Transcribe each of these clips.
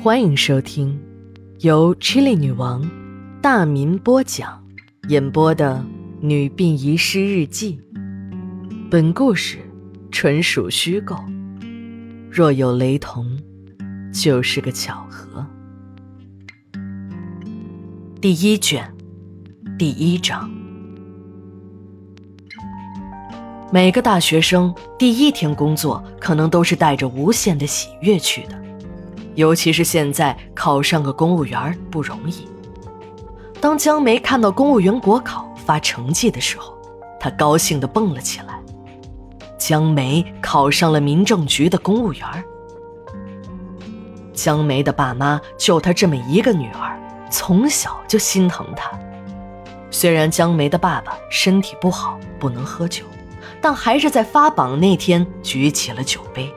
欢迎收听由 Chili 女王大民播讲、演播的《女病遗失日记》。本故事纯属虚构，若有雷同，就是个巧合。第一卷，第一章。每个大学生第一天工作，可能都是带着无限的喜悦去的。尤其是现在考上个公务员不容易。当江梅看到公务员国考发成绩的时候，她高兴地蹦了起来。江梅考上了民政局的公务员。江梅的爸妈就她这么一个女儿，从小就心疼她。虽然江梅的爸爸身体不好，不能喝酒，但还是在发榜那天举起了酒杯。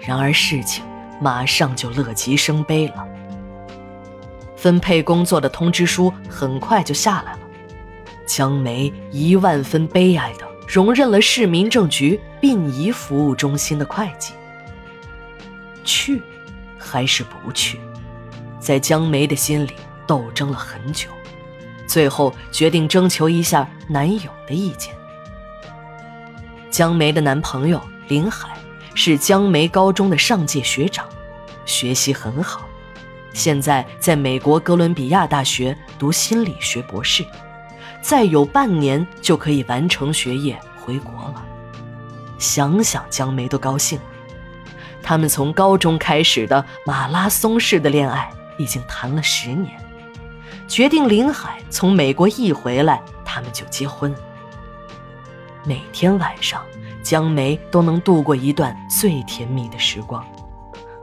然而事情。马上就乐极生悲了。分配工作的通知书很快就下来了，江梅一万分悲哀地荣任了市民政局殡仪服务中心的会计。去，还是不去？在江梅的心里斗争了很久，最后决定征求一下男友的意见。江梅的男朋友林海。是江梅高中的上届学长，学习很好，现在在美国哥伦比亚大学读心理学博士，再有半年就可以完成学业回国了。想想江梅都高兴。他们从高中开始的马拉松式的恋爱已经谈了十年，决定林海从美国一回来，他们就结婚。每天晚上。江梅都能度过一段最甜蜜的时光，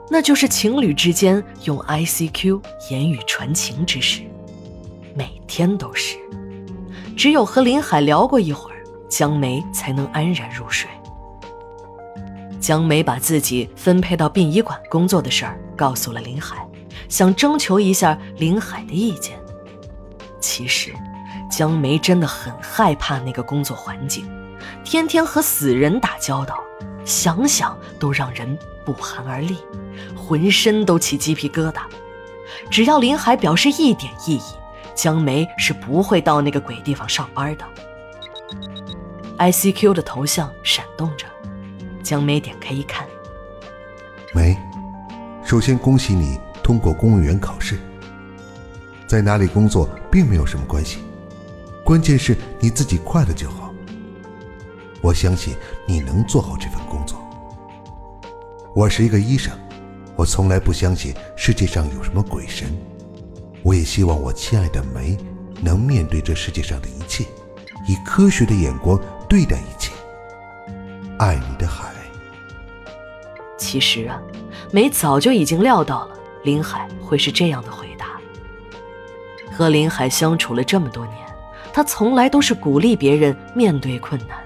那就是情侣之间用 ICQ 言语传情之时，每天都是。只有和林海聊过一会儿，江梅才能安然入睡。江梅把自己分配到殡仪馆工作的事儿告诉了林海，想征求一下林海的意见。其实，江梅真的很害怕那个工作环境。天天和死人打交道，想想都让人不寒而栗，浑身都起鸡皮疙瘩。只要林海表示一点异议，江梅是不会到那个鬼地方上班的。ICQ 的头像闪动着，江梅点开一看，梅，首先恭喜你通过公务员考试。在哪里工作并没有什么关系，关键是你自己快乐就好。我相信你能做好这份工作。我是一个医生，我从来不相信世界上有什么鬼神。我也希望我亲爱的梅能面对这世界上的一切，以科学的眼光对待一切。爱你的海。其实啊，梅早就已经料到了林海会是这样的回答。和林海相处了这么多年，他从来都是鼓励别人面对困难。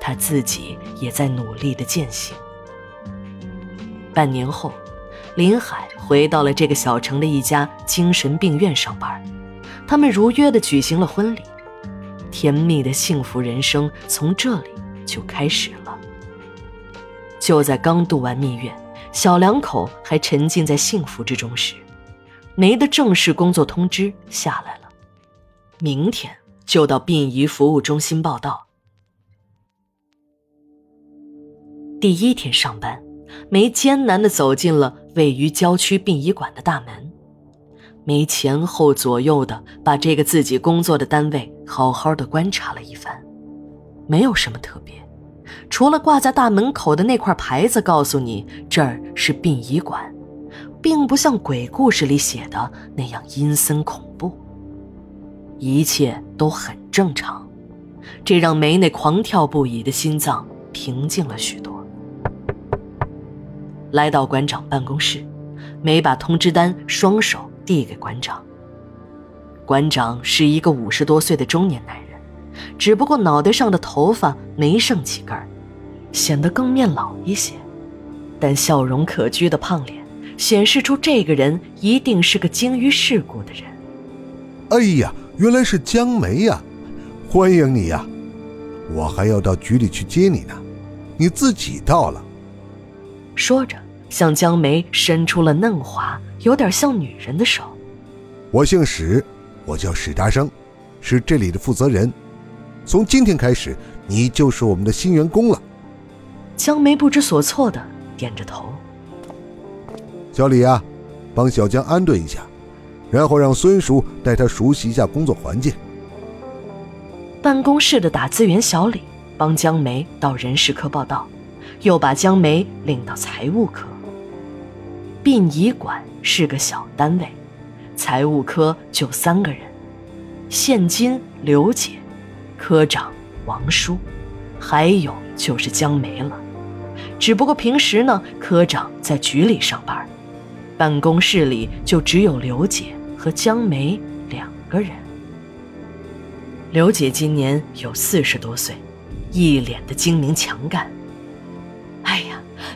他自己也在努力的践行。半年后，林海回到了这个小城的一家精神病院上班，他们如约的举行了婚礼，甜蜜的幸福人生从这里就开始了。就在刚度完蜜月，小两口还沉浸在幸福之中时，梅的正式工作通知下来了，明天就到殡仪服务中心报道。第一天上班，梅艰难地走进了位于郊区殡仪馆的大门。梅前后左右的把这个自己工作的单位好好的观察了一番，没有什么特别，除了挂在大门口的那块牌子告诉你这儿是殡仪馆，并不像鬼故事里写的那样阴森恐怖。一切都很正常，这让梅那狂跳不已的心脏平静了许多。来到馆长办公室，梅把通知单双手递给馆长。馆长是一个五十多岁的中年男人，只不过脑袋上的头发没剩几根，显得更面老一些，但笑容可掬的胖脸显示出这个人一定是个精于世故的人。哎呀，原来是江梅呀，欢迎你呀！我还要到局里去接你呢，你自己到了。说着，向江梅伸出了嫩滑、有点像女人的手。我姓史，我叫史达生，是这里的负责人。从今天开始，你就是我们的新员工了。江梅不知所措的点着头。小李啊，帮小江安顿一下，然后让孙叔带他熟悉一下工作环境。办公室的打字员小李帮江梅到人事科报道，又把江梅领到财务科。殡仪馆是个小单位，财务科就三个人：现金刘姐。科长王叔，还有就是江梅了。只不过平时呢，科长在局里上班，办公室里就只有刘姐和江梅两个人。刘姐今年有四十多岁，一脸的精明强干。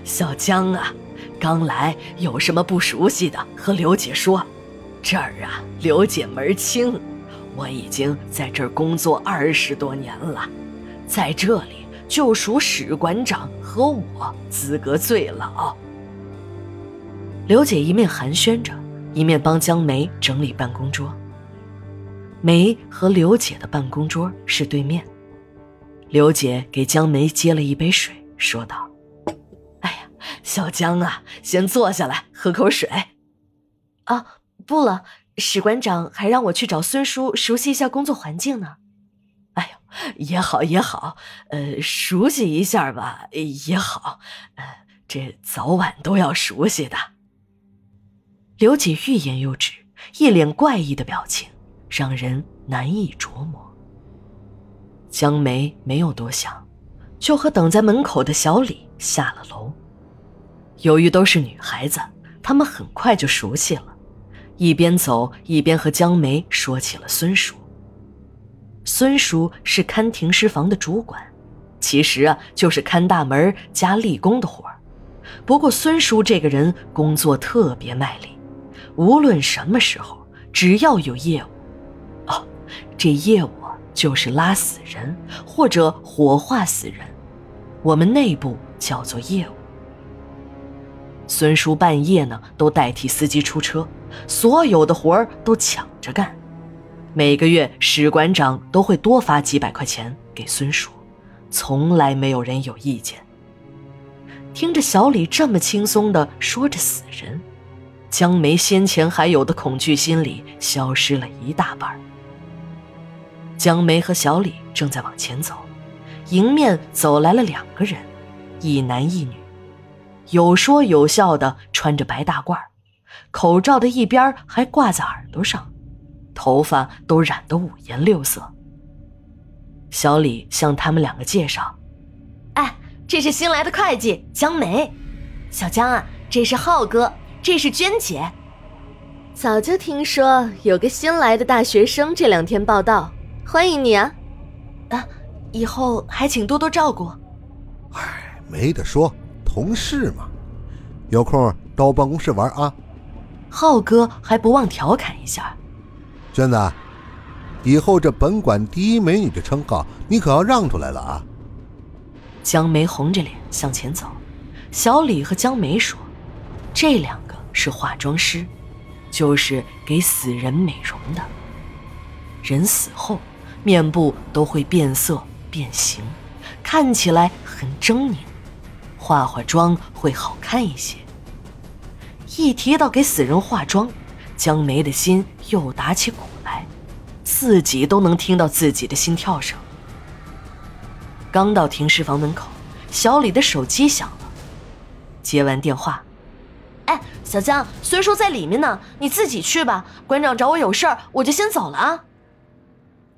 小江啊，刚来有什么不熟悉的和刘姐说，这儿啊，刘姐门儿清。我已经在这儿工作二十多年了，在这里就属史馆长和我资格最老。刘姐一面寒暄着，一面帮江梅整理办公桌。梅和刘姐的办公桌是对面。刘姐给江梅接了一杯水，说道：“，小江啊，先坐下来喝口水。”啊，不了。史馆长还让我去找孙叔熟悉一下工作环境呢。哎呦，也好也好，呃，熟悉一下吧也好，呃，这早晚都要熟悉的。刘姐欲言又止，一脸怪异的表情，让人难以琢磨。江梅没有多想，就和等在门口的小李下了楼。由于都是女孩子，她们很快就熟悉了。一边走一边和江梅说起了孙叔。孙叔是看停尸房的主管，其实啊就是看大门加立功的活儿。不过孙叔这个人工作特别卖力，无论什么时候，只要有业务，哦，这业务就是拉死人或者火化死人，我们内部叫做业务。孙叔半夜呢都代替司机出车。所有的活儿都抢着干，每个月史馆长都会多发几百块钱给孙叔，从来没有人有意见。听着小李这么轻松地说着死人，江梅先前还有的恐惧心理消失了一大半。江梅和小李正在往前走，迎面走来了两个人，一男一女，有说有笑的，穿着白大褂。口罩的一边还挂在耳朵上，头发都染得五颜六色。小李向他们两个介绍：“哎，这是新来的会计江梅，小江啊，这是浩哥，这是娟姐。早就听说有个新来的大学生这两天报道，欢迎你啊！啊，以后还请多多照顾。哎，没得说，同事嘛，有空到我办公室玩啊。”浩哥还不忘调侃一下：“娟子，以后这本馆第一美女的称号你可要让出来了啊！”江梅红着脸向前走，小李和江梅说：“这两个是化妆师，就是给死人美容的。人死后面部都会变色变形，看起来很狰狞，化化妆会好看一些。”一提到给死人化妆，江梅的心又打起鼓来，自己都能听到自己的心跳声。刚到停尸房门口，小李的手机响了，接完电话，哎，小江，孙叔在里面呢，你自己去吧。馆长找我有事儿，我就先走了啊。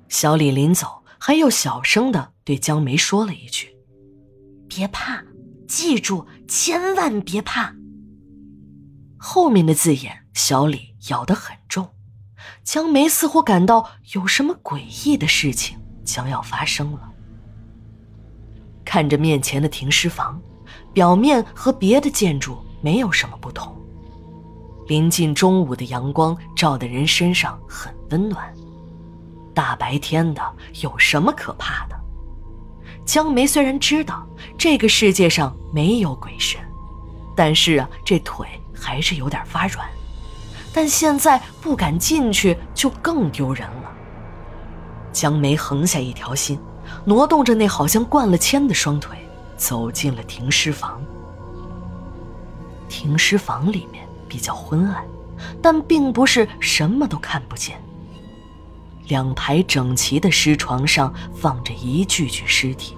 小李临走还又小声的对江梅说了一句：“别怕，记住，千万别怕。”后面的字眼，小李咬得很重。江梅似乎感到有什么诡异的事情将要发生了。看着面前的停尸房，表面和别的建筑没有什么不同。临近中午的阳光照的人身上很温暖。大白天的有什么可怕的？江梅虽然知道这个世界上没有鬼神。但是啊，这腿还是有点发软。但现在不敢进去，就更丢人了。江梅横下一条心，挪动着那好像灌了铅的双腿，走进了停尸房。停尸房里面比较昏暗，但并不是什么都看不见。两排整齐的尸床上放着一具具尸体，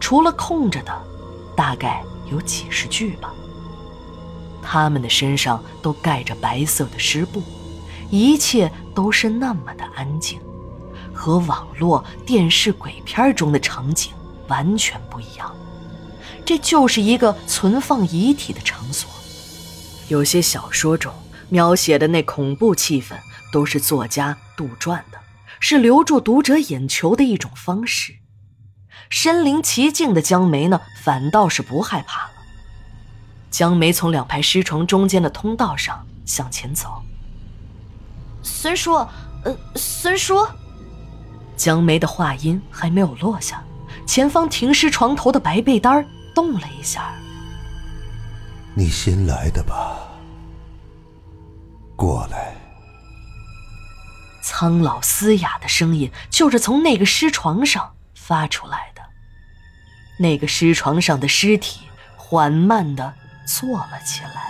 除了空着的，大概有几十具吧。他们的身上都盖着白色的湿布，一切都是那么的安静。和网络电视鬼片中的场景完全不一样，这就是一个存放遗体的场所。有些小说中描写的那恐怖气氛都是作家杜撰的，是留住读者眼球的一种方式。身临其境的江梅呢，反倒是不害怕了。江梅从两排尸床中间的通道上向前走。孙叔，呃，孙叔。江梅的话音还没有落下，前方停尸床头的白被单动了一下。你新来的吧？过来。苍老嘶哑的声音就是从那个尸床上发出来的。那个尸床上的尸体缓慢地坐了起来。